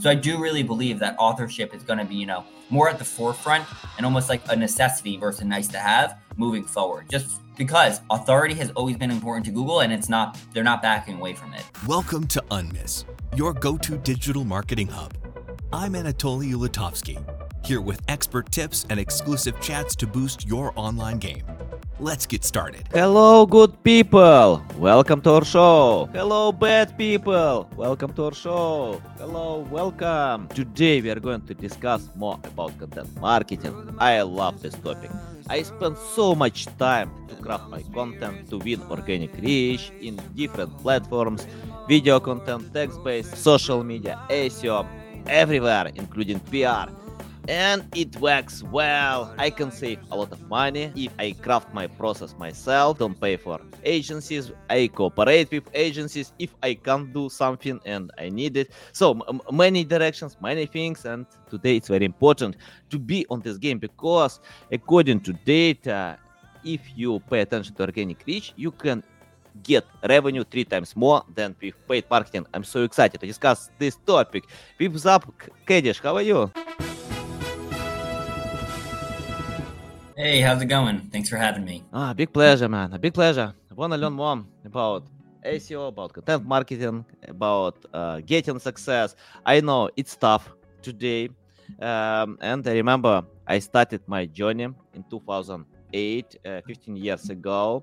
So I do really believe that authorship is going to be, you know, more at the forefront and almost like a necessity versus nice to have moving forward. Just because authority has always been important to Google and it's not they're not backing away from it. Welcome to Unmiss, your go-to digital marketing hub. I'm Anatolii Ulitovskyi, here with expert tips and exclusive chats to boost your online game. Let's get started. Hello, good people. Welcome to our show. Hello, bad people. Welcome to our show. Hello, welcome. Today we are going to discuss more about content marketing. I love this topic. I spend so much time to craft my content to win organic reach in different platforms, video content, text-based, social media, SEO, everywhere, including PR and it works well. I can save a lot of money if I craft my process myself, don't pay for agencies, I cooperate with agencies if I can't do something and I need it. So m- many directions, many things, and today it's very important to be on this game because according to data, if you pay attention to organic reach, you can get revenue three times more than with paid marketing. I'm so excited to discuss this topic. What's up, Kadish? How are you? Hey, how's it going? Thanks for having me. Ah, big pleasure, man. A big pleasure. I want to learn more about SEO, about content marketing, about uh, getting success. I know it's tough today. Um, and I remember I started my journey in 2008, uh, 15 years ago,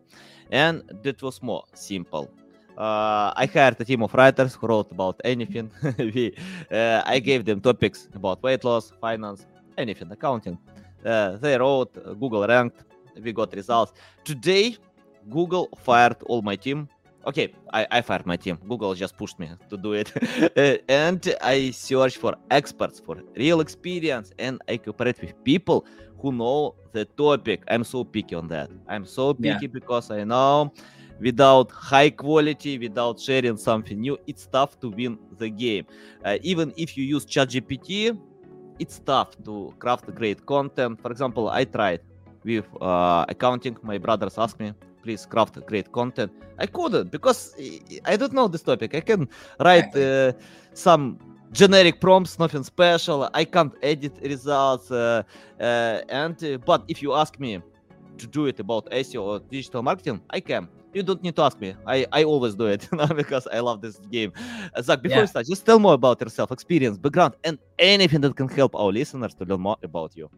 and that was more simple. Uh, I hired a team of writers who wrote about anything. we, uh, I gave them topics about weight loss, finance, anything, accounting they wrote, Google ranked, we got results. Today, Google fired all my team. Okay, I, I fired my team. Google just pushed me to do it. uh, and I search for experts, for real experience, and I cooperate with people who know the topic. I'm so picky on that. I'm so picky yeah. because I know without high quality, without sharing something new, it's tough to win the game. Uh, even if you use ChatGPT, it's tough to craft great content. For example, I tried with uh, accounting. My brothers asked me, please craft great content. I couldn't because I don't know this topic. I can write uh, some generic prompts, nothing special. I can't edit results. Uh, uh and but if you ask me to do it about SEO or digital marketing, I can you don't need to ask me. I, I always do it because I love this game. Uh, Zach, before yeah. you start, just tell more about yourself, experience, background, and anything that can help our listeners to learn more about you.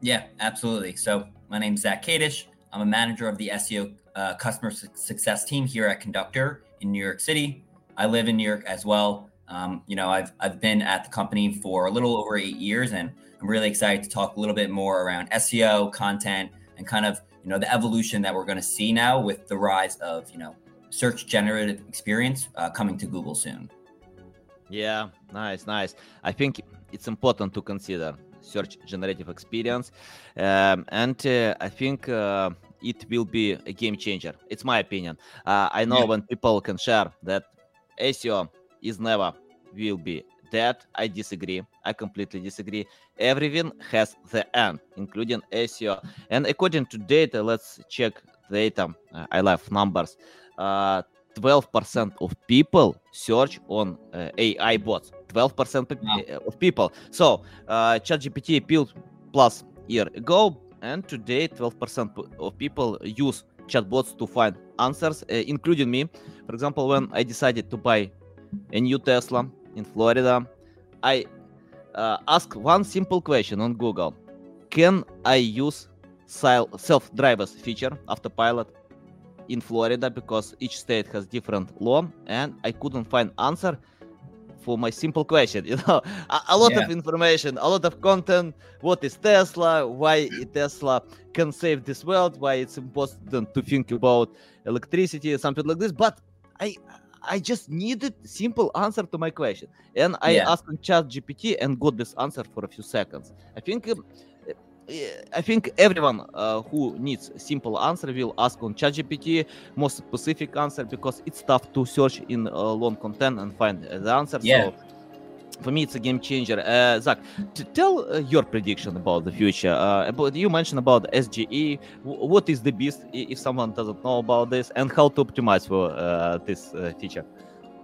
Yeah, absolutely. So my name's Zach Kadish. I'm a manager of the SEO uh, customer su- success team here at Conductor in New York City. I live in New York as well. Um, you know, I've I've been at the company for a little over eight years, and I'm really excited to talk a little bit more around SEO content and kind of you know the evolution that we're going to see now with the rise of you know search generative experience uh, coming to Google soon. Yeah, nice, nice. I think it's important to consider search generative experience, um, and uh, I think uh, it will be a game changer. It's my opinion. Uh, I know yeah. when people can share that SEO is never will be that I disagree. I completely disagree. Everything has the end, including SEO. And according to data, let's check data. Uh, I love numbers. Uh, 12% of people search on uh, AI bots. 12% wow. of people. So, uh, ChatGPT built plus year ago, and today 12% of people use chatbots to find answers, uh, including me. For example, when I decided to buy a new Tesla, in Florida, I uh, ask one simple question on Google: Can I use self-drivers feature autopilot in Florida because each state has different law, and I couldn't find answer for my simple question. You know, a, a lot yeah. of information, a lot of content. What is Tesla? Why Tesla can save this world? Why it's important to think about electricity, something like this. But I I just needed simple answer to my question, and I yeah. asked ChatGPT and got this answer for a few seconds. I think. Eh, I think everyone uh, who needs simple answer will ask on ChatGPT more specific answer because it's tough to search in uh, long content and find the answer. Yeah. So for me, it's a game changer. Uh, Zach, tell uh, your prediction about the future. Uh, about you mentioned about SGE. W- what is the beast if someone doesn't know about this, and how to optimize for uh, this uh, feature?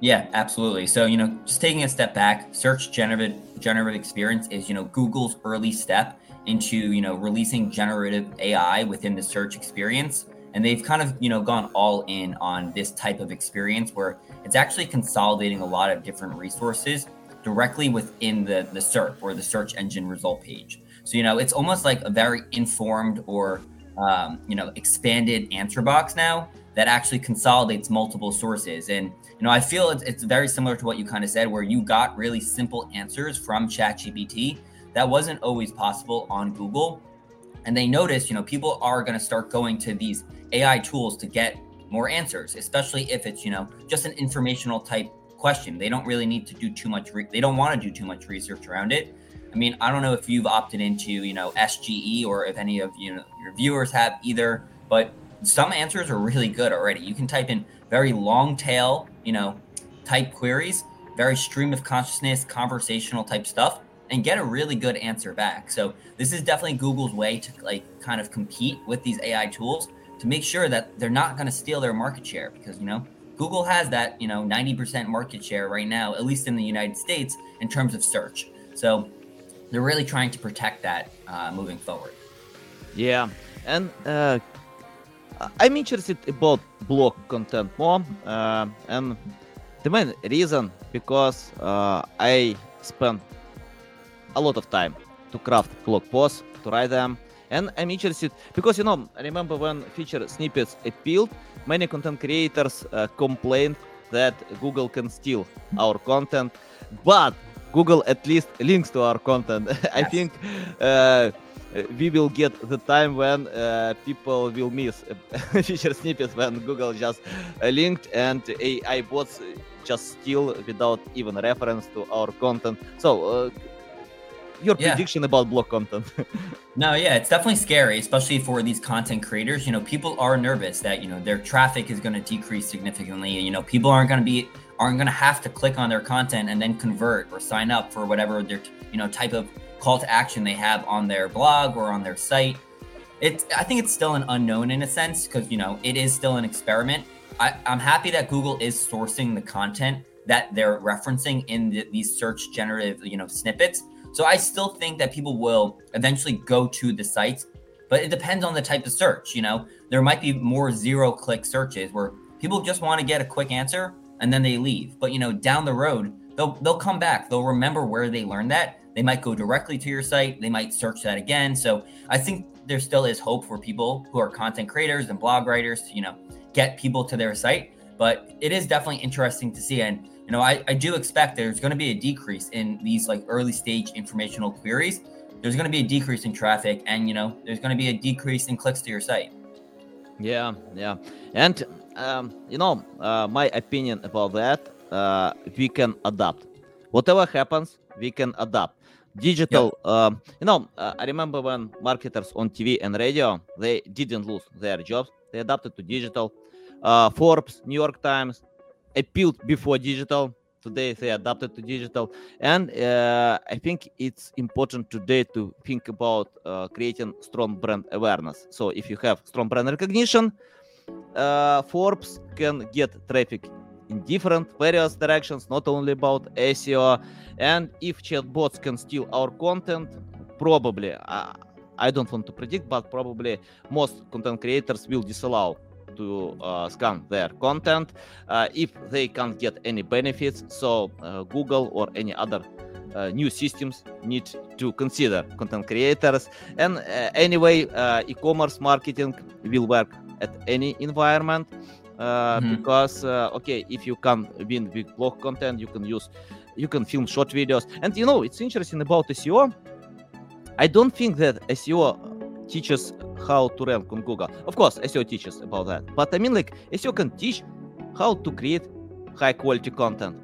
Yeah, absolutely. So, you know, just taking a step back, search generative generative experience is, you know, Google's early step into, you know, releasing generative AI within the search experience. And they've kind of, you know, gone all in on this type of experience where it's actually consolidating a lot of different resources directly within the, the SERP or the search engine result page. So, you know, it's almost like a very informed or, um, you know, expanded answer box now that actually consolidates multiple sources. And, you know, I feel it's, it's very similar to what you kind of said, where you got really simple answers from ChatGPT that wasn't always possible on Google. And they noticed, you know, people are going to start going to these AI tools to get more answers, especially if it's, you know, just an informational type question. They don't really need to do too much, re- they don't want to do too much research around it. I mean, I don't know if you've opted into, you know, SGE or if any of you know your viewers have either, but some answers are really good already. You can type in very long tail, you know, type queries, very stream of consciousness, conversational type stuff, and get a really good answer back. So this is definitely Google's way to like kind of compete with these AI tools to make sure that they're not going to steal their market share because you know Google has that you know 90% market share right now, at least in the United States, in terms of search. So they're really trying to protect that uh, moving forward. Yeah, and uh, I'm interested about blog content more, uh, and the main reason because uh, I spend a lot of time to craft blog posts, to write them, and I'm interested because you know, I remember when feature snippets appealed, many content creators uh, complained that Google can steal our content, but Google at least links to our content. I think uh, we will get the time when uh, people will miss feature snippets when Google just uh, linked and AI bots just steal without even reference to our content. So, uh, your yeah. prediction about blog content? no, yeah, it's definitely scary, especially for these content creators. You know, people are nervous that you know their traffic is going to decrease significantly. You know, people aren't going to be aren't going to have to click on their content and then convert or sign up for whatever their you know type of call to action they have on their blog or on their site. It's I think it's still an unknown in a sense because you know it is still an experiment. I, I'm happy that Google is sourcing the content that they're referencing in the, these search generative you know snippets. So I still think that people will eventually go to the sites, but it depends on the type of search. You know, there might be more zero click searches where people just want to get a quick answer and then they leave. But you know, down the road, they'll they'll come back. They'll remember where they learned that. They might go directly to your site. They might search that again. So I think there still is hope for people who are content creators and blog writers to you know get people to their site. But it is definitely interesting to see. And you know, I, I do expect there's going to be a decrease in these like early stage informational queries. There's going to be a decrease in traffic, and you know, there's going to be a decrease in clicks to your site. Yeah, yeah, and um, you know, uh, my opinion about that, uh, we can adapt. Whatever happens, we can adapt. Digital, yeah. um, you know, uh, I remember when marketers on TV and radio, they didn't lose their jobs. They adapted to digital. Uh, Forbes, New York Times appealed before digital. Today they adapted to digital, and uh, I think it's important today to think about uh, creating strong brand awareness. So if you have strong brand recognition, uh, Forbes can get traffic in different various directions, not only about SEO. And if chatbots can steal our content, probably, uh, I don't want to predict, but probably most content creators will disallow to uh, scan their content uh, if they can't get any benefits. So uh, Google or any other uh, new systems need to consider content creators. And uh, anyway, uh, e-commerce marketing will work at any environment uh, mm-hmm. because uh, okay if you can win with blog content you can use you can film short videos and you know it's interesting about seo i don't think that seo teaches how to rank on google of course seo teaches about that but i mean like seo can teach how to create high quality content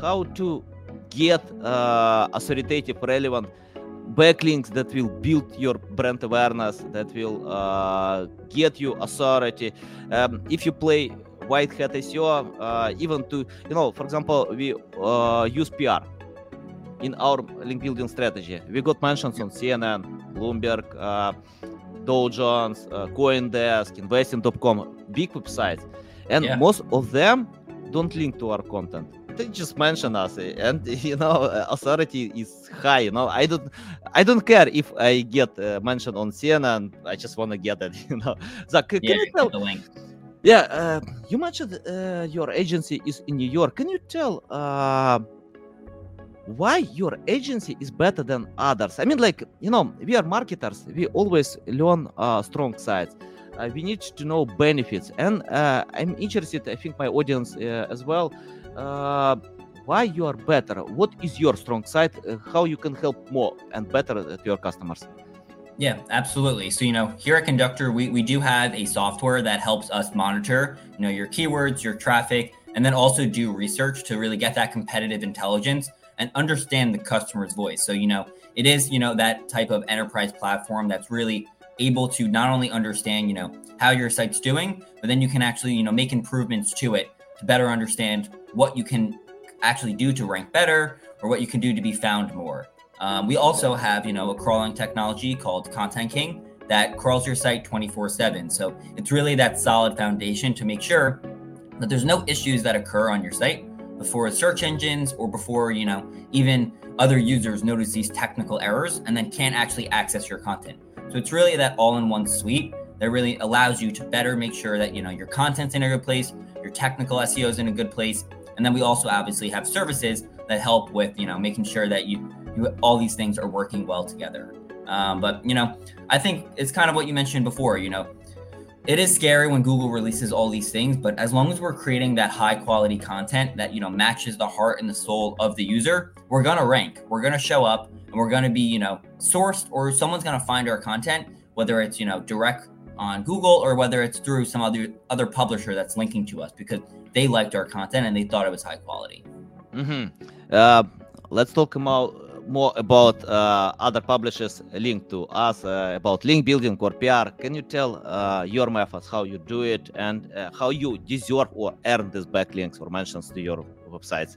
how to get uh, authoritative relevant backlinks that will build your brand awareness, that will uh, get you authority. Um, if you play white hat SEO, uh, even to, you know, for example, we uh, use PR in our link building strategy. We got mentions on CNN, Bloomberg, uh, Dow Jones, uh, CoinDesk, Investing.com, big websites. And yeah. most of them don't link to our content. They just mention us and you know authority is high you know. I don't i don't care if i get uh, mentioned on cnn i just want to get it you know. Zach can yeah, you tell the link. Yeah uh, you mentioned uh, your agency is in new york. Can you tell uh, why your agency is better than others? I mean like you know we are marketers. We always learn uh, strong sides. Uh, we need to know benefits. And uh, i'm interested i think my audience uh, as well uh, why you are better? What is your strong side? Uh, how you can help more and better to your customers? Yeah, absolutely. So, you know, here at Conductor, we, we do have a software that helps us monitor, you know, your keywords, your traffic, and then also do research to really get that competitive intelligence and understand the customer's voice. So, you know, it is, you know, that type of enterprise platform that's really able to not only understand, you know, how your site's doing, but then you can actually, you know, make improvements to it to better understand what you can actually do to rank better or what you can do to be found more. Um, we also have, you know, a crawling technology called ContentKing that crawls your site 24/7. So it's really that solid foundation to make sure that there's no issues that occur on your site before search engines or before, you know, even other users notice these technical errors and then can't actually access your content. So it's really that all-in-one suite that really allows you to better make sure that, you know, your content's in a good place, your technical SEO is in a good place, and then we also obviously have services that help with, you know, making sure that you you, all these things are working well together. Um, but you know, I think it's kind of what you mentioned before. You know, it is scary when Google releases all these things, but as long as we're creating that high quality content that you know matches the heart and the soul of the user, we're gonna rank. We're gonna show up, and we're gonna be you know sourced, or someone's gonna find our content, whether it's you know direct on Google or whether it's through some other other publisher that's linking to us because they liked our content and they thought it was high quality. Mm-hmm. Uh, let's talk about more about uh, other publishers linked to us uh, about link building or PR. Can you tell uh, your methods, how you do it, and uh, how you deserve or earn these backlinks or mentions to your websites?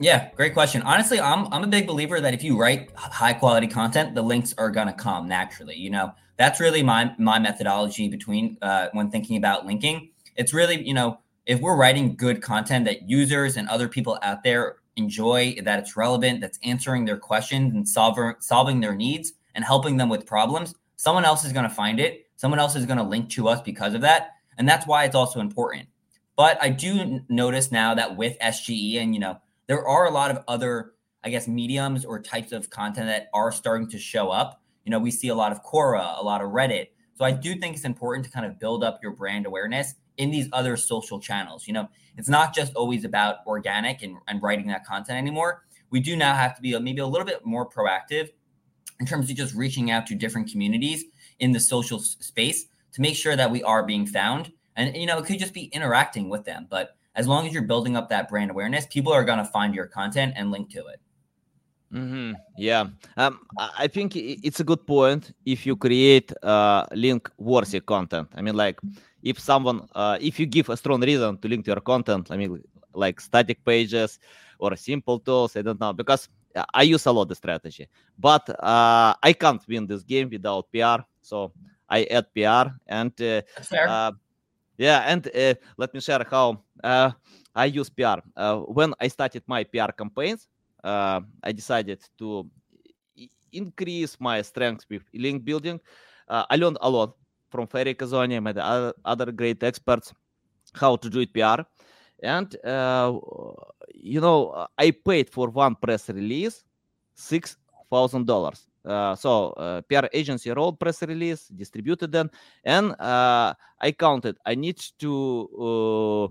Yeah, great question. Honestly, I'm I'm a big believer that if you write high quality content, the links are gonna come naturally. You know, that's really my my methodology between uh, when thinking about linking. It's really you know if we're writing good content that users and other people out there enjoy, that it's relevant, that's answering their questions and solver, solving their needs and helping them with problems, someone else is going to find it. Someone else is going to link to us because of that. And that's why it's also important. But I do notice now that with SGE and, you know, there are a lot of other, I guess, mediums or types of content that are starting to show up. You know, we see a lot of Quora, a lot of Reddit. So I do think it's important to kind of build up your brand awareness in these other social channels. You know, it's not just always about organic and, and writing that content anymore. We do now have to be maybe a little bit more proactive in terms of just reaching out to different communities in the social space to make sure that we are being found. And, you know, it could just be interacting with them. But as long as you're building up that brand awareness, people are going to find your content and link to it. Mm-hmm. Yeah, um, I think it's a good point if you create uh, link worthy content. I mean, like if someone uh, if you give a strong reason to link to your content i mean like static pages or simple tools i don't know because i use a lot of strategy. But uh, i can't win this game without pr so i add pr and uh, uh, yeah and uh, let me share how uh, i use pr when i started my pr campaigns i decided to increase my strength with link building. I learned a lot from Ferry Casoni and other, other great experts how to do it PR. And, uh, you know, I paid for one press release $6,000. Uh, so uh, PR agency wrote press release, distributed them, and uh, I counted. I need to uh,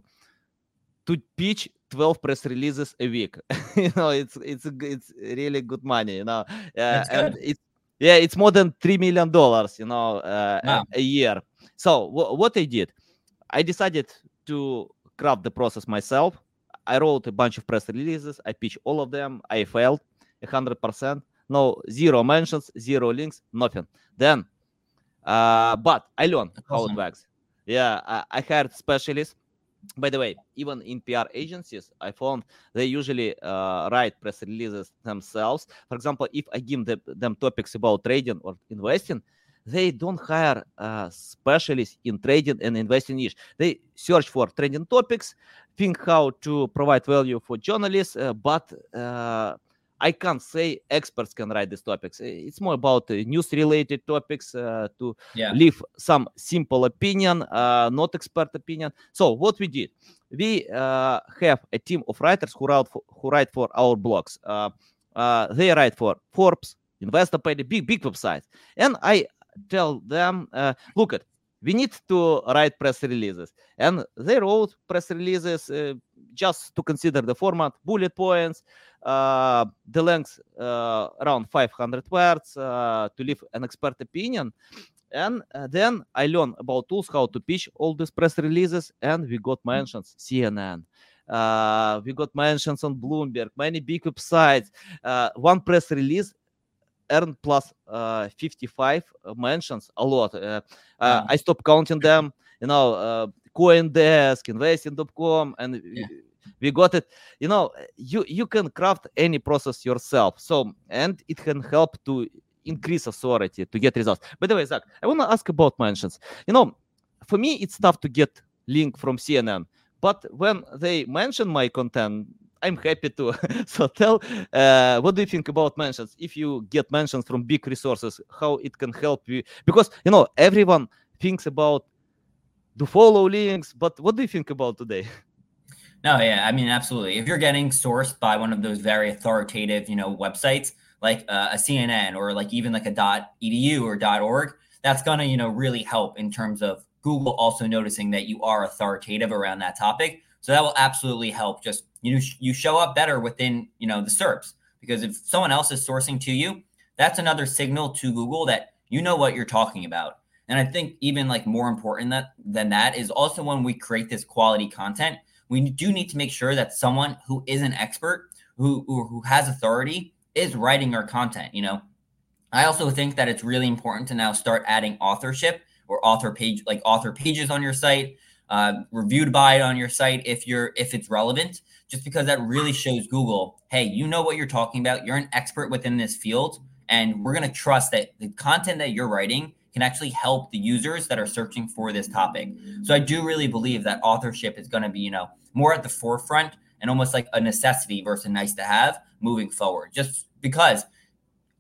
to pitch 12 press releases a week. you know, it's it's it's really good money. You know, uh, and it's yeah it's more than three million dollars you know uh, wow. a, a, year. So w- what i did i decided to craft the process myself. I wrote a bunch of press releases. I pitched all of them. I failed 100% no zero mentions zero links nothing. Then uh, but i learned how it works. Yeah I, I hired specialists by the way, even in PR agencies, I found they usually uh, write press releases themselves. For example, if I give them, them topics about trading or investing, they don't hire uh, specialists in trading and investing niche. They search for trading topics, think how to provide value for journalists, uh, but uh, I can't say experts can write these topics. It's more about uh, news-related topics uh, to yeah. leave some simple opinion, uh, not expert opinion. So what we did, we uh, have a team of writers who write for, who write for our blogs. Uh, uh, they write for Forbes, Investor Investopedia, big big websites, and I tell them, look at we need to write press releases and they wrote press releases uh, just to consider the format bullet points uh, the length uh, around 500 words uh, to leave an expert opinion and then i learned about tools how to pitch all these press releases and we got mentions cnn uh, we got mentions on bloomberg many big websites one press release earned plus uh, 55 mentions a lot. Uh, uh, I stopped counting them. You know, uh, CoinDesk, Investing.com, and yeah. We got it. You know, you you can craft any process yourself. So and it can help to increase authority to get results. By the way, Zach, I want to ask about mentions. You know, for me, it's tough to get link from CNN. But when they mention my content, I'm happy to. so tell, uh, what do you think about mentions? If you get mentions from big resources, how it can help you? Because you know everyone thinks about the follow links, but what do you think about today? No, yeah, I mean, absolutely. If you're getting sourced by one of those very authoritative, you know, websites like uh, a CNN or like even like a .edu or .org, that's gonna, you know, really help in terms of Google also noticing that you are authoritative around that topic. So that will absolutely help. Just you you show up better within you know the SERPs because if someone else is sourcing to you, that's another signal to Google that you know what you're talking about. And I think even like more important that than that is also when we create this quality content, we do need to make sure that someone who is an expert, who who, has authority, is writing our content. You know, I also think that it's really important to now start adding authorship or author page like author pages on your site uh, reviewed by it on your site if you're if it's relevant just because that really shows google hey you know what you're talking about you're an expert within this field and we're going to trust that the content that you're writing can actually help the users that are searching for this topic. So i do really believe that authorship is going to be you know more at the forefront and almost like a necessity versus nice to have moving forward. Just because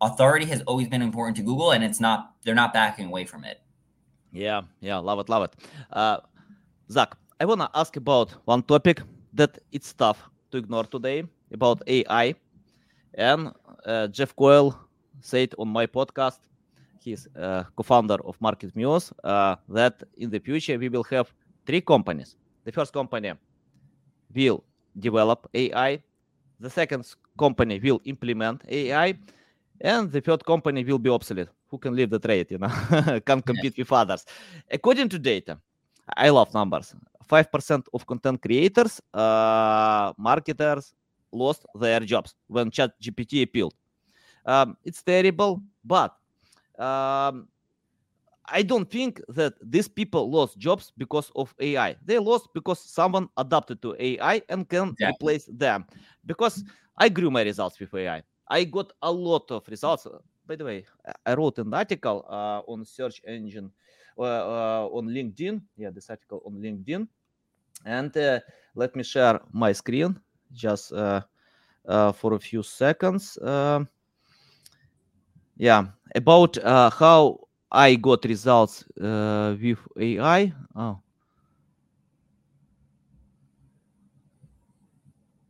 authority has always been important to google and it's not they're not backing away from it. Yeah yeah love it love it. Uh, Zach, I want to ask about one topic that it's tough to ignore today about AI. And uh, Jeff Coyle said on my podcast, he's uh, co-founder of MarketMuse, uh, that in the future we will have three companies. The first company will develop AI. The second company will implement AI, and the third company will be obsolete. Who can leave the trade? You know, can compete with others. According to data, I love numbers. 5% of content creators, uh, marketers lost their jobs when chat GPT appealed. Um, it's terrible, but um, I don't think that these people lost jobs because of AI. They lost because someone adapted to AI and can yeah. replace them. Because I grew my results with AI. I got a lot of results. By the way, I wrote an article uh, on search engine uh, uh, on LinkedIn. Yeah, this article on LinkedIn. And uh, let me share my screen just for a few seconds. Yeah, about how I got results with AI. Oh.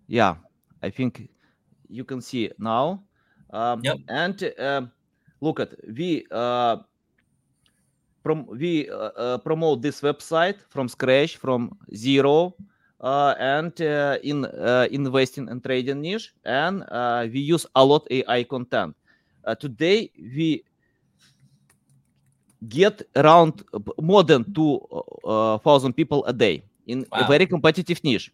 Yeah, I think you can see now. Um, yep. And uh, look at we uh, prom- we uh, uh, promote this website from scratch, from zero, uh, and in investing and trading niche, and we use a lot AI content. Today we get around more than 2,000 people a day in wow. a very competitive niche.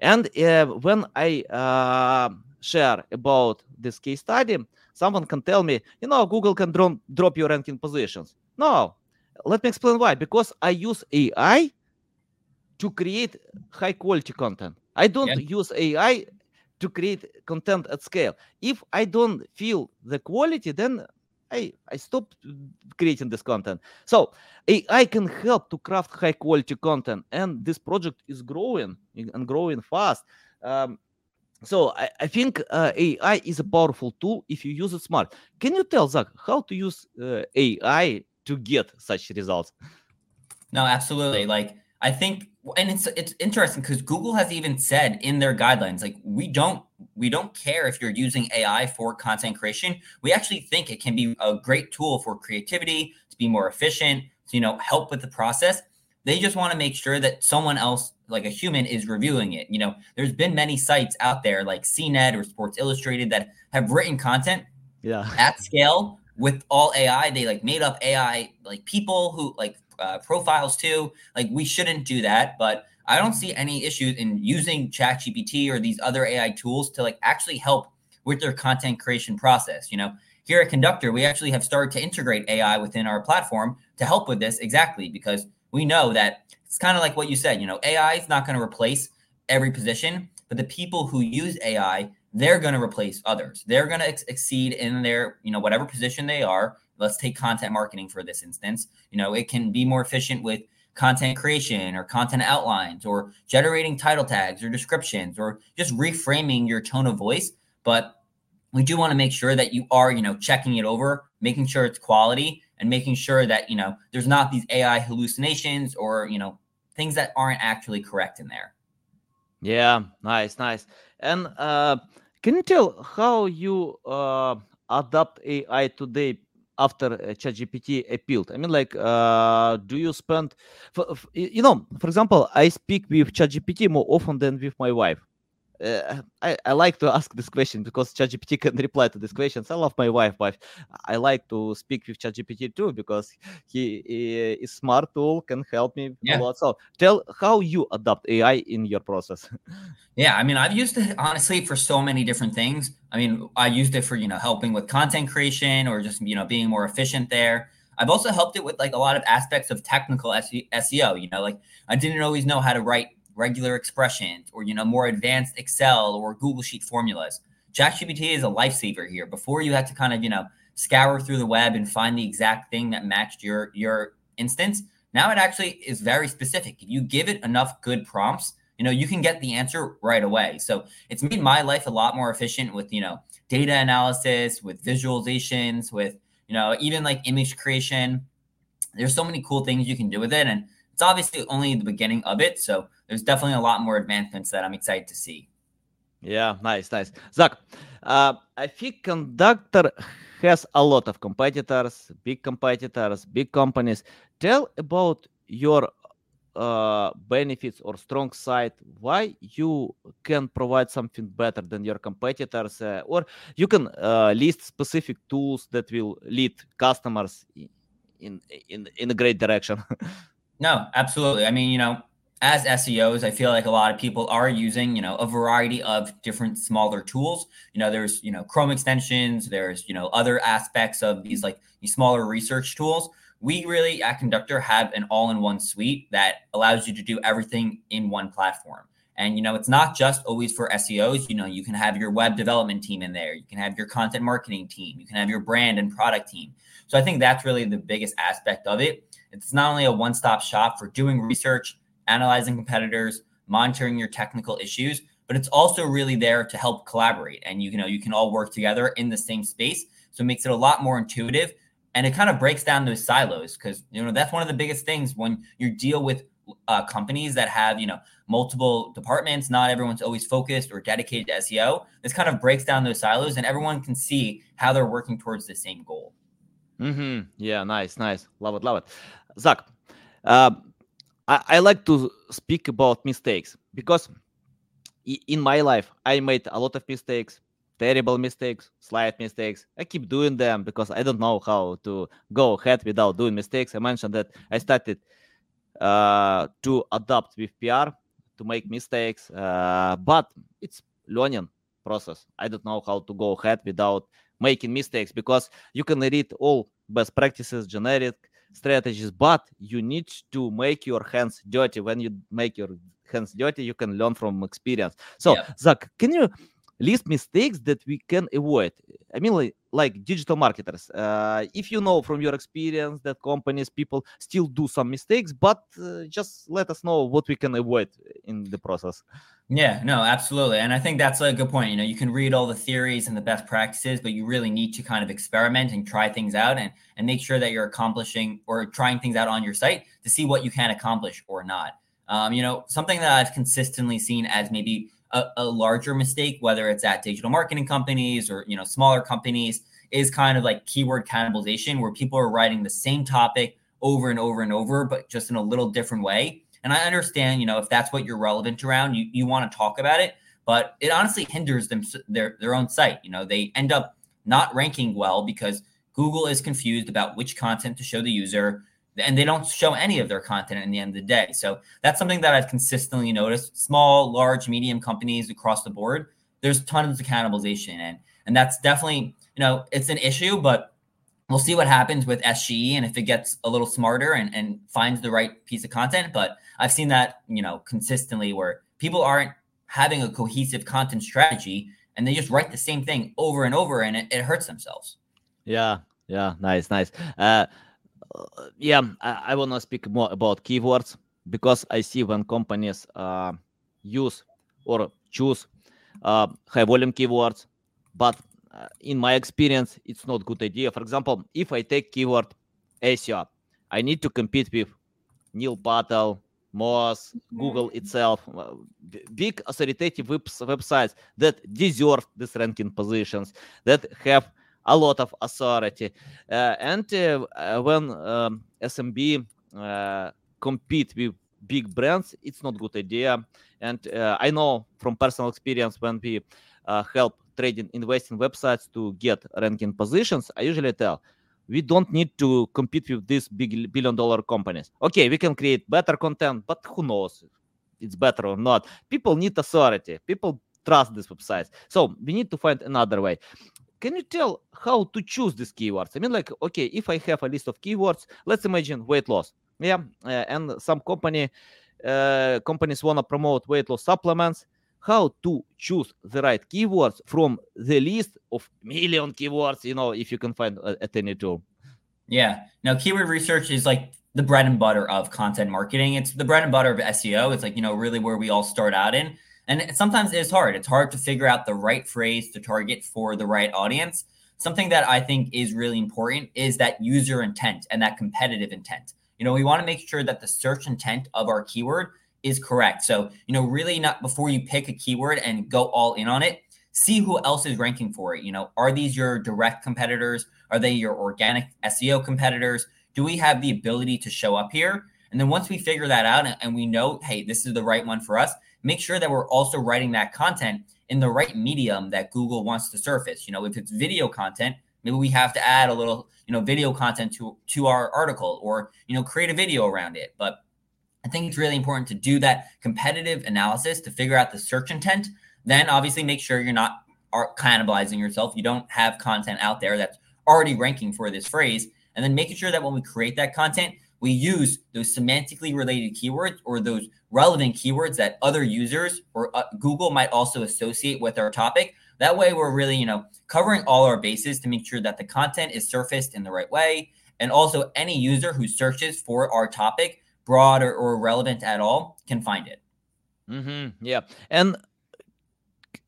And uh, when I uh, share about this case study, someone can tell me, you know, Google can drop, drop your ranking positions. No, let me explain why. Because I use AI to create high quality content. I don't yeah. use AI to create content at scale. If I don't feel the quality, then I I stopped creating this content. So AI can help to craft high quality content, and this project is growing and growing fast. Um, so I, I think uh, AI is a powerful tool if you use it smart. Can you tell Zach how to use uh, AI to get such results? No, absolutely. Like I think, and it's it's interesting because Google has even said in their guidelines, like we don't we don't care if you're using AI for content creation. We actually think it can be a great tool for creativity to be more efficient, to you know help with the process. They just want to make sure that someone else, like a human, is reviewing it. You know, there's been many sites out there like CNET or Sports Illustrated that have written content yeah. at scale with all AI. They like made up AI like people who like uh, profiles too. Like we shouldn't do that, but I don't see any issues in using ChatGPT or these other AI tools to like actually help with their content creation process. You know, here at Conductor, we actually have started to integrate AI within our platform to help with this exactly because we know that it's kind of like what you said, you know, AI is not going to replace every position, but the people who use AI, they're going to replace others. They're going to ex- exceed in their, you know, whatever position they are. Let's take content marketing for this instance. You know, it can be more efficient with content creation or content outlines or generating title tags or descriptions or just reframing your tone of voice. But we do want to make sure that you are, you know, checking it over, making sure it's quality and making sure that you know there's not these AI hallucinations or you know things that aren't actually correct in there. Yeah, nice, nice. And uh, can you tell how you uh, adapt AI today after uh, ChatGPT appealed? I mean, like, uh, do you spend, for, you know, for example, I speak with ChatGPT more often than with my wife uh, I, I like to ask this question because ChatGPT can reply to these questions. I love my wife, but I like to speak with ChatGPT too because he, he is smart tool, can help me yeah. a lot. So tell how you adopt AI in your process. yeah, I mean, I've used it honestly for so many different things. I mean, I used it for you know helping with content creation or just you know being more efficient there. I've also helped it with like a lot of aspects of technical SEO. You know, like I didn't always know how to write regular expressions or you know more advanced excel or google sheet formulas. ChatGPT is a lifesaver here. Before you had to kind of you know scour through the web and find the exact thing that matched your your instance. Now it actually is very specific. If you give it enough good prompts you know you can get the answer right away. So it's made my life a lot more efficient with you know data analysis with visualizations with you know even like image creation. There's so many cool things you can do with it and it's obviously only the beginning of it. So there's definitely a lot more advancements that I'm excited to see. Yeah, nice, nice. Zach, uh, I think Conductor has a lot of competitors, big competitors, big companies. Tell about your uh, benefits or strong side why you can provide something better than your competitors uh, or you can uh, list specific tools that will lead customers in in in a great direction No, absolutely. I mean, you know, as SEOs, I feel like a lot of people are using, you know, a variety of different smaller tools. You know, there's, you know, Chrome extensions, there's, you know, other aspects of these like these smaller research tools. We really at Conductor have an all-in-one suite that allows you to do everything in one platform. And you know, it's not just always for SEOs. You know, you can have your web development team in there. You can have your content marketing team. You can have your brand and product team. So I think that's really the biggest aspect of it it's not only a one stop shop for doing research, analyzing competitors, monitoring your technical issues, but it's also really there to help collaborate. And you, know, you can all work together in the same space. So it makes it a lot more intuitive and it kind of breaks down those silos because, you know, that's one of the biggest things when you deal with uh, companies that have, you know, multiple departments. Not everyone's always focused or dedicated to SEO. This kind of breaks down those silos and everyone can see how they're working towards the same goal. Mm-hmm. Yeah, nice, nice. Love it, love it. Zach, uh, I, I like to speak about mistakes because in my life I made a lot of mistakes, terrible mistakes, slight mistakes. I keep doing them because I don't know how to go ahead without doing mistakes. I mentioned that I started uh, to adapt with PR to make mistakes, uh, but it's learning process. I don't know how to go ahead without making mistakes because you can read all best practices, generic strategies, but you need to make your hands dirty. When you make your hands dirty, you can learn from experience. So, yeah. Zach, can you list mistakes that we can avoid? I mean, like like digital marketers. Uh, if you know from your experience that companies people still do some mistakes but uh, just let us know what we can avoid in the process. Yeah no absolutely and i think that's a good point you know you can read all the theories and the best practices but you really need to kind of experiment and try things out and and make sure that you're accomplishing or trying things out on your site to see what you can accomplish or not. Um, you know something that i've consistently seen as maybe a, a, larger mistake, whether it's at digital marketing companies or you know smaller companies, is kind of like keyword cannibalization, where people are writing the same topic over and over and over, but just in a little different way. And I understand, you know, if that's what you're relevant around, you, you want to talk about it, but it honestly hinders them their their own site. You know, they end up not ranking well because Google is confused about which content to show the user and they don't show any of their content in the end of the day. So that's something that I've consistently noticed. Small, large, medium companies across the board, there's tons of cannibalization, and and that's definitely you know it's an issue, but we'll see what happens with SGE and if it gets a little smarter and and finds the right piece of content. But I've seen that you know consistently where people aren't having a cohesive content strategy and they just write the same thing over and over and it, it hurts themselves. Yeah, yeah, nice, nice. Uh, yeah, I, I want to speak more about keywords because I see when companies uh, use or choose uh, high volume keywords, but uh, in my experience, it's not good idea. For example, if I take keyword SEO, I need to compete with Neil Patel, Moz, Google itself, uh, big authoritative websites that deserve these ranking positions, that have a lot of authority. Uh, and uh, uh, when um, SMB compete with big brands, it's not good idea. And I know from personal experience when we help trading investing websites to get ranking positions, I usually tell we don't need to compete with these big billion dollar companies. Okay, we can create better content, but who knows it's better or not? People need authority. People trust these websites. So we need to find another way can you tell how to choose these keywords? I mean, like, okay, if I have a list of keywords, let's imagine weight loss. Yeah, uh, and some company uh, companies want to promote weight loss supplements. How to choose the right keywords from the list of million keywords? You know, if you can find uh, at any tool. Yeah. Now, keyword research is like the bread and butter of content marketing. It's the bread and butter of SEO. It's like you know really where we all start out in. And sometimes it's hard. It's hard to figure out the right phrase to target for the right audience. Something that I think is really important is that user intent and that competitive intent. You know, we want to make sure that the search intent of our keyword is correct. So, you know, really not before you pick a keyword and go all in on it, see who else is ranking for it. You know, are these your direct competitors? Are they your organic SEO competitors? Do we have the ability to show up here? And then once we figure that out and we know, hey, this is the right one for us, make sure that we're also writing that content in the right medium that Google wants to surface. You know, if it's video content, maybe we have to add a little, you know, video content to to our article or, you know, create a video around it. But I think it's really important to do that competitive analysis to figure out the search intent. Then obviously make sure you're not are cannibalizing yourself. You don't have content out there that's already ranking for this phrase. And then making sure that when we create that content, we use those semantically related keywords or those relevant keywords that other users or uh, Google might also associate with our topic. That way, we're really, you know, covering all our bases to make sure that the content is surfaced in the right way. And also, any user who searches for our topic, broad or, or relevant at all, can find it. Mm-hmm. Yeah. And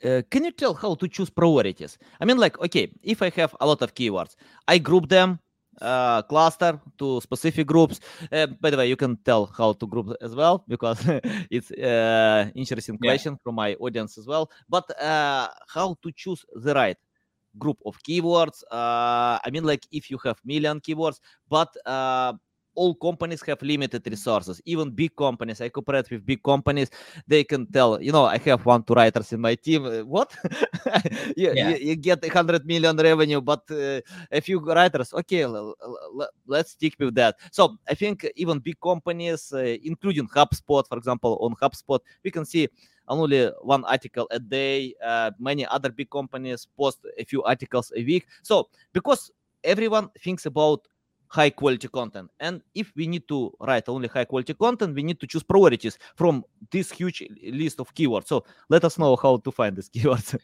uh, can you tell how to choose priorities? I mean, like, okay, if I have a lot of keywords, I group them uh, cluster to specific groups. Uh, by the way, you can tell how to group as well because it's uh, interesting yeah. question from my audience as well. But uh, how to choose the right group of keywords? Uh, I mean, like if you have million keywords, but uh, all companies have limited resources even big companies. I cooperate with big companies. They can tell you know i have one two writers in my team. Uh, what? You, yeah. you, you, get 100 million revenue but uh, a few writers. Okay let's stick with that. So i think even big companies uh, including hubspot for example on hubspot we can see only one article a day. Uh, many other big companies post a few articles a week. So because everyone thinks about high quality content. And if we need to write only high quality content, we need to choose priorities from this huge list of keywords. So let us know how to find these keywords.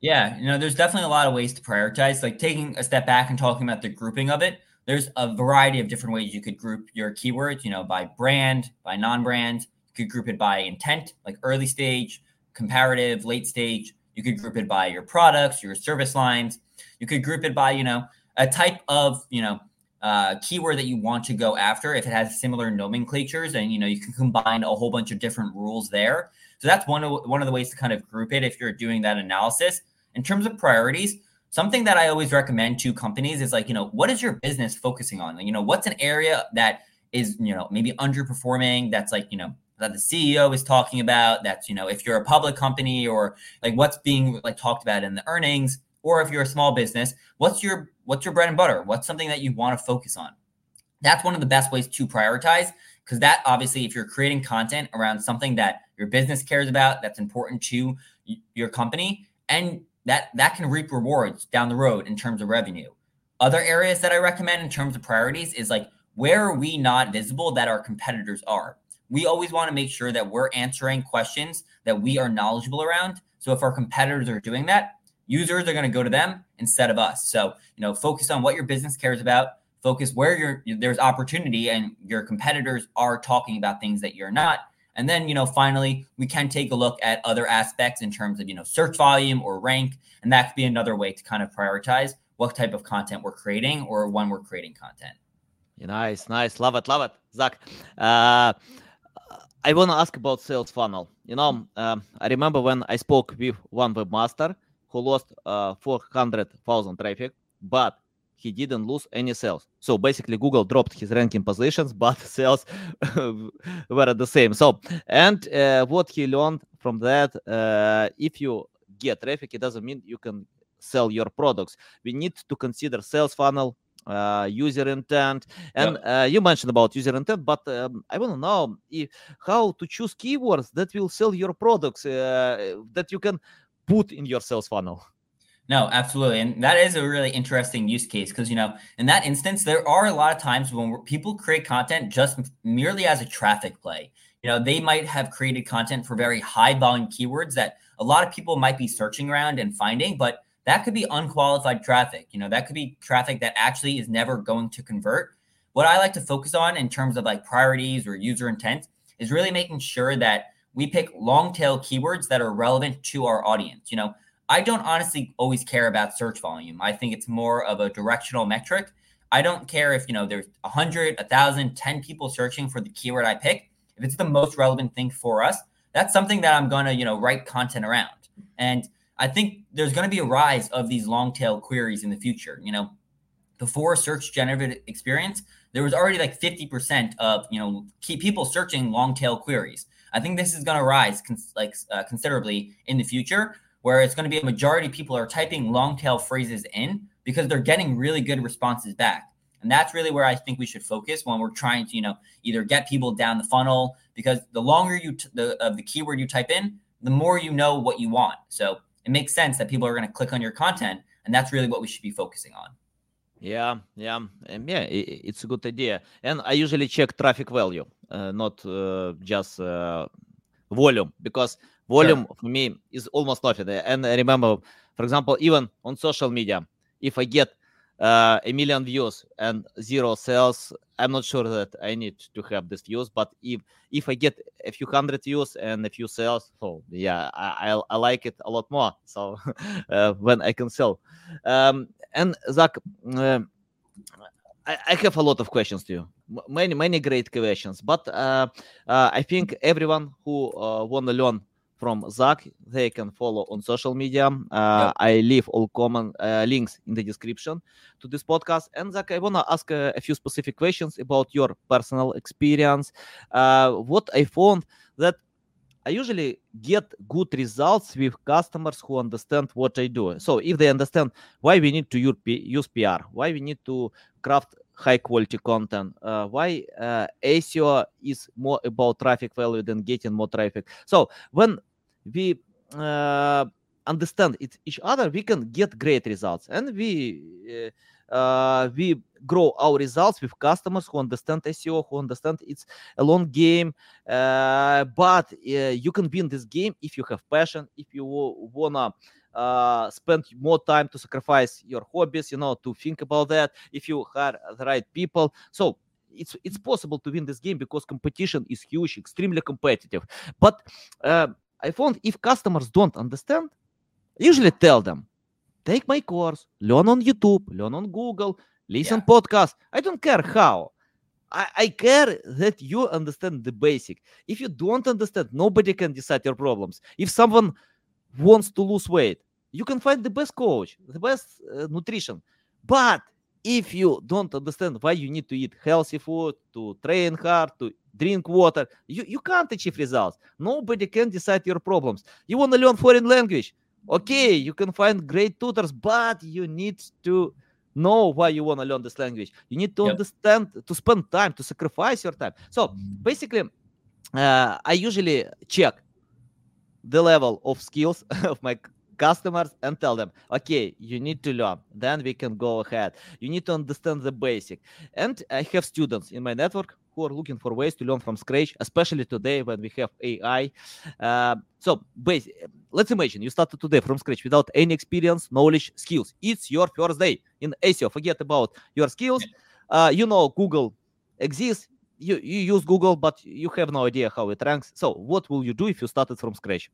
Yeah, you know, there's definitely a lot of ways to prioritize. Like taking a step back and talking about the grouping of it, there's a variety of different ways you could group your keywords, you know, by brand, by non-brand. You could group it by intent, like early stage, comparative, late stage. You could group it by your products, your service lines. You could group it by, you know, a type of, you know, uh, keyword that you want to go after if it has similar nomenclatures and you know you can combine a whole bunch of different rules there. So that's one of one of the ways to kind of group it if you're doing that analysis. In terms of priorities something that i always recommend to companies is like you know what is your business focusing on? You know what's an area that is you know maybe underperforming that's like you know that the ceo is talking about that's you know if you're a public company or like what's being like talked about in the earnings or if you're a small business what's your what's your bread and butter? What's something that you want to focus on? That's one of the best ways to prioritize because that obviously if you're creating content around something that your business cares about that's important to your company and that that can reap rewards down the road in terms of revenue. Other areas that i recommend in terms of priorities is like where are we not visible that our competitors are? We always want to make sure that we're answering questions that we are knowledgeable around. So if our competitors are doing that users are going to go to them instead of us. So, you know, focus on what your business cares about, focus where you're, there's opportunity and your competitors are talking about things that you're not. And then, you know, finally, we can take a look at other aspects in terms of, you know, search volume or rank. And that could be another way to kind of prioritize what type of content we're creating or when we're creating content. Nice, nice. Love it, love it. Zach, uh, I want to ask about sales funnel. You know, um, I remember when I spoke with one webmaster who lost uh, 400,000 traffic, but he didn't lose any sales. So basically, Google dropped his ranking positions, but sales were the same. So, and uh, what he learned from that, uh, if you get traffic, it doesn't mean you can sell your products. We need to consider sales funnel, uh, user intent, and yep. uh, you mentioned about user intent, but um, I want to know if, how to choose keywords that will sell your products uh, that you can put in your sales funnel. No, absolutely. And that is a really interesting use case because, you know, in that instance, there are a lot of times when people create content just merely as a traffic play. You know, they might have created content for very high volume keywords that a lot of people might be searching around and finding, but that could be unqualified traffic. You know, that could be traffic that actually is never going to convert. What I like to focus on in terms of like priorities or user intent is really making sure that we pick long tail keywords that are relevant to our audience. You know, I don't honestly always care about search volume. I think it's more of a directional metric. I don't care if, you know, there's 100, 1,000, 10 people searching for the keyword I pick. If it's the most relevant thing for us, that's something that I'm going to, you know, write content around. And I think there's going to be a rise of these long tail queries in the future. You know, before search generative experience, there was already like 50% of, you know, people searching long tail queries. I think this is going to rise like uh, considerably in the future, where it's going to be a majority of people are typing long tail phrases in because they're getting really good responses back. And that's really where I think we should focus when we're trying to, you know, either get people down the funnel because the longer you t- the of the keyword you type in, the more you know what you want. So it makes sense that people are going to click on your content, and that's really what we should be focusing on. Yeah, yeah, yeah. It's a good idea, and I usually check traffic value, uh, not uh, just uh, volume, because volume sure. for me is almost nothing. And I remember, for example, even on social media, if I get uh, a million views and zero sales, I'm not sure that I need to have these views. But if if I get a few hundred views and a few sales, oh yeah, I I, I like it a lot more. So uh, when I can sell, um, and Zach, uh, I, I, have a lot of questions to you. Many many great questions, but uh, uh, I think everyone who uh, want to learn from Zach. They can follow on social media. Uh, yep. I leave all common uh, links in the description to this podcast. And Zach, I want to ask uh, a few specific questions about your personal experience. Uh, what I found that I usually get good results with customers who understand what I do. So if they understand why we need to use PR, why we need to craft high quality content uh, why uh, SEO is more about traffic value than getting more traffic so when we uh, understand it, each other we can get great results and we uh, we grow our results with customers who understand SEO, who understand it's a long game. Uh, but uh, you can win this game if you have passion, if you wanna uh, spend more time to sacrifice your hobbies, you know, to think about that. If you hire the right people, so it's it's possible to win this game because competition is huge, extremely competitive. But uh, I found if customers don't understand, usually tell them, take my course, learn on YouTube, learn on Google, listen yeah. podcast. I don't care how. I, I care that you understand the basic. If you don't understand, nobody can decide your problems. If someone wants to lose weight, you can find the best coach, the best uh, nutrition. But if you don't understand why you need to eat healthy food, to train hard, to drink water, you, you can't achieve results. Nobody can decide your problems. You want to learn foreign language? Okay, you can find great tutors, but you need to know why you want to learn this language. You need to yep. understand, to spend time, to sacrifice your time. So basically, uh, I usually check the level of skills of my customers and tell them, okay, you need to learn. Then we can go ahead. You need to understand the basic. And I have students in my network who are looking for ways to learn from scratch, especially today when we have AI. Uh, so, base, let's imagine you started today from scratch without any experience, knowledge, skills. It's your first day in SEO. Forget about your skills. Uh, you know Google exists. You, you use Google, but you have no idea how it ranks. So, what will you do if you started from scratch?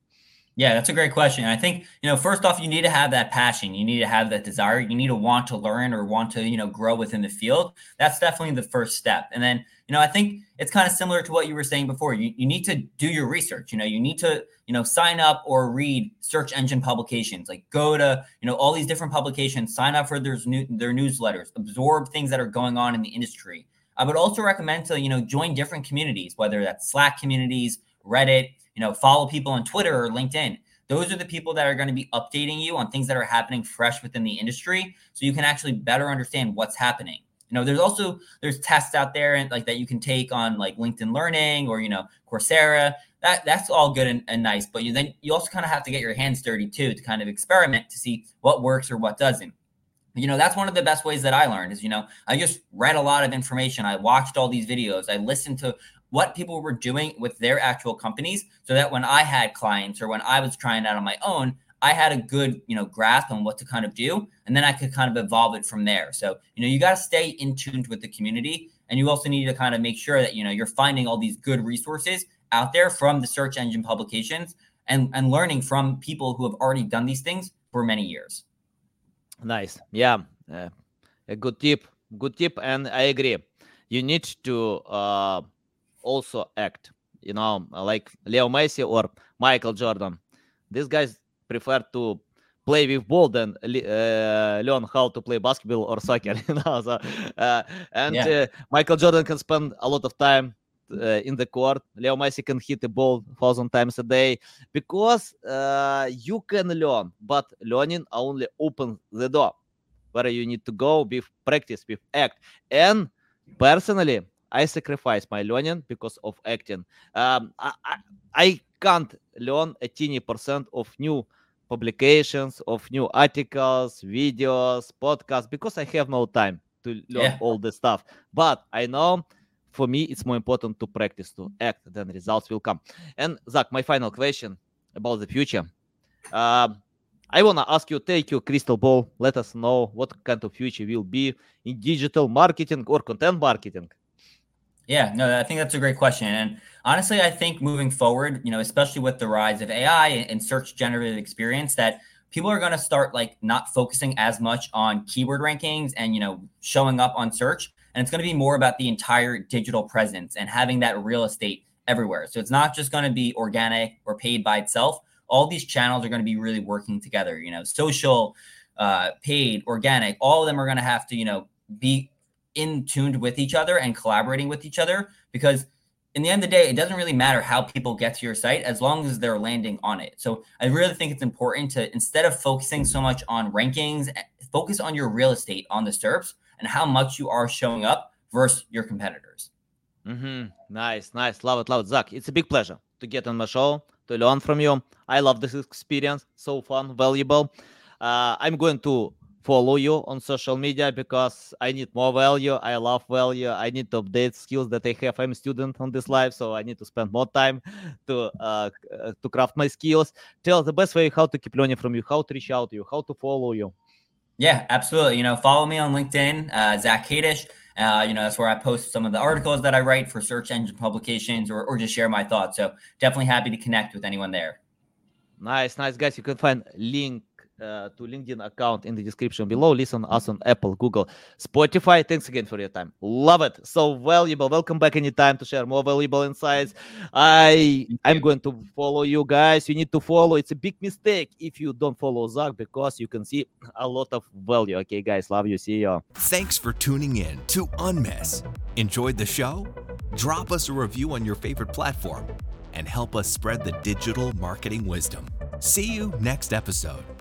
Yeah, that's a great question. I think, you know, first off, you need to have that passion. You need to have that desire. You need to want to learn or want to, you know, grow within the field. That's definitely the first step. And then, you know, I think it's kind of similar to what you were saying before. You, you need to do your research. You know, you need to, you know, sign up or read search engine publications. Like go to, you know, all these different publications, sign up for their, their newsletters, absorb things that are going on in the industry. I would also recommend to, you know, join different communities, whether that's Slack communities, Reddit, you know, follow people on Twitter or LinkedIn. Those are the people that are going to be updating you on things that are happening fresh within the industry so you can actually better understand what's happening. You know, there's also there's tests out there and like that you can take on like LinkedIn Learning or you know Coursera. That that's all good and, and nice, but you then you also kind of have to get your hands dirty too to kind of experiment to see what works or what doesn't you know that's one of the best ways that i learned is you know i just read a lot of information i watched all these videos i listened to what people were doing with their actual companies so that when I had clients or when I was trying out on my own, I had a good, you know, grasp on what to kind of do. And then I could kind of evolve it from there. So, you know, you got to stay in tuned with the community. And you also need to kind of make sure that, you know, you're finding all these good resources out there from the search engine publications and, and learning from people who have already done these things for many years. Nice. Yeah. Uh, a good tip. Good tip. And I agree. You need to, uh, also act. You know, like Leo Messi or Michael Jordan. These guys prefer to play with ball than uh, learn how to play basketball or soccer. You know, so, uh, and yeah. uh, Michael Jordan can spend a lot of time uh, in the court. Leo Messi can hit the ball thousand times a day because uh, you can learn, but learning only opens the door where you need to go with practice, with act. And personally, I sacrifice my learning because of acting. Um, I, I, I can't learn a teeny percent of new publications, of new articles, videos, podcasts because I have no time to learn yeah. all this stuff. But I know for me it's more important to practice, to act, then results will come. And Zach, my final question about the future. Um, I want to ask you, take your crystal ball, let us know what kind of future will be in digital marketing or content marketing. Yeah, no, I think that's a great question. And honestly, I think moving forward, you know, especially with the rise of AI and search generated experience, that people are going to start like not focusing as much on keyword rankings and, you know, showing up on search. And it's going to be more about the entire digital presence and having that real estate everywhere. So it's not just going to be organic or paid by itself. All these channels are going to be really working together, you know, social, uh, paid, organic, all of them are going to have to, you know, be in tuned with each other and collaborating with each other because in the end of the day, it doesn't really matter how people get to your site as long as they're landing on it. So I really think it's important to instead of focusing so much on rankings, eh, focus on your real estate on the SERPs and how much you are showing up versus your competitors. Mm-hmm. Nice, nice. Love it, love it. Zach, it's a big pleasure to get on my show, to learn from you. I love this experience. So fun, valuable. Uh, I'm going to follow you on social media because I need more value. I love value. I need to update skills that I have. I'm a student on this life, so I need to spend more time to uh, to craft my skills. Tell the best way how to keep learning from you, how to reach out to you, how to follow you. Yeah, absolutely. You know, follow me on LinkedIn, uh, Zach Kadish. Uh, you know, that's where I post some of the articles that I write for search engine publications or, or just share my thoughts. So definitely happy to connect with anyone there. Nice, nice, guys. You can find link uh, to LinkedIn account in the description below. Listen us on Apple, Google, Spotify. Thanks again for your time. Love it. So valuable. Welcome back anytime to share more valuable insights. I I'm going to follow you guys. You need to follow. It's a big mistake if you don't follow Zach because you can see a lot of value. Okay, guys. Love you. See you. Thanks for tuning in to Unmiss. Enjoyed the show? Drop us a review on your favorite platform and help us spread the digital marketing wisdom. See you next episode.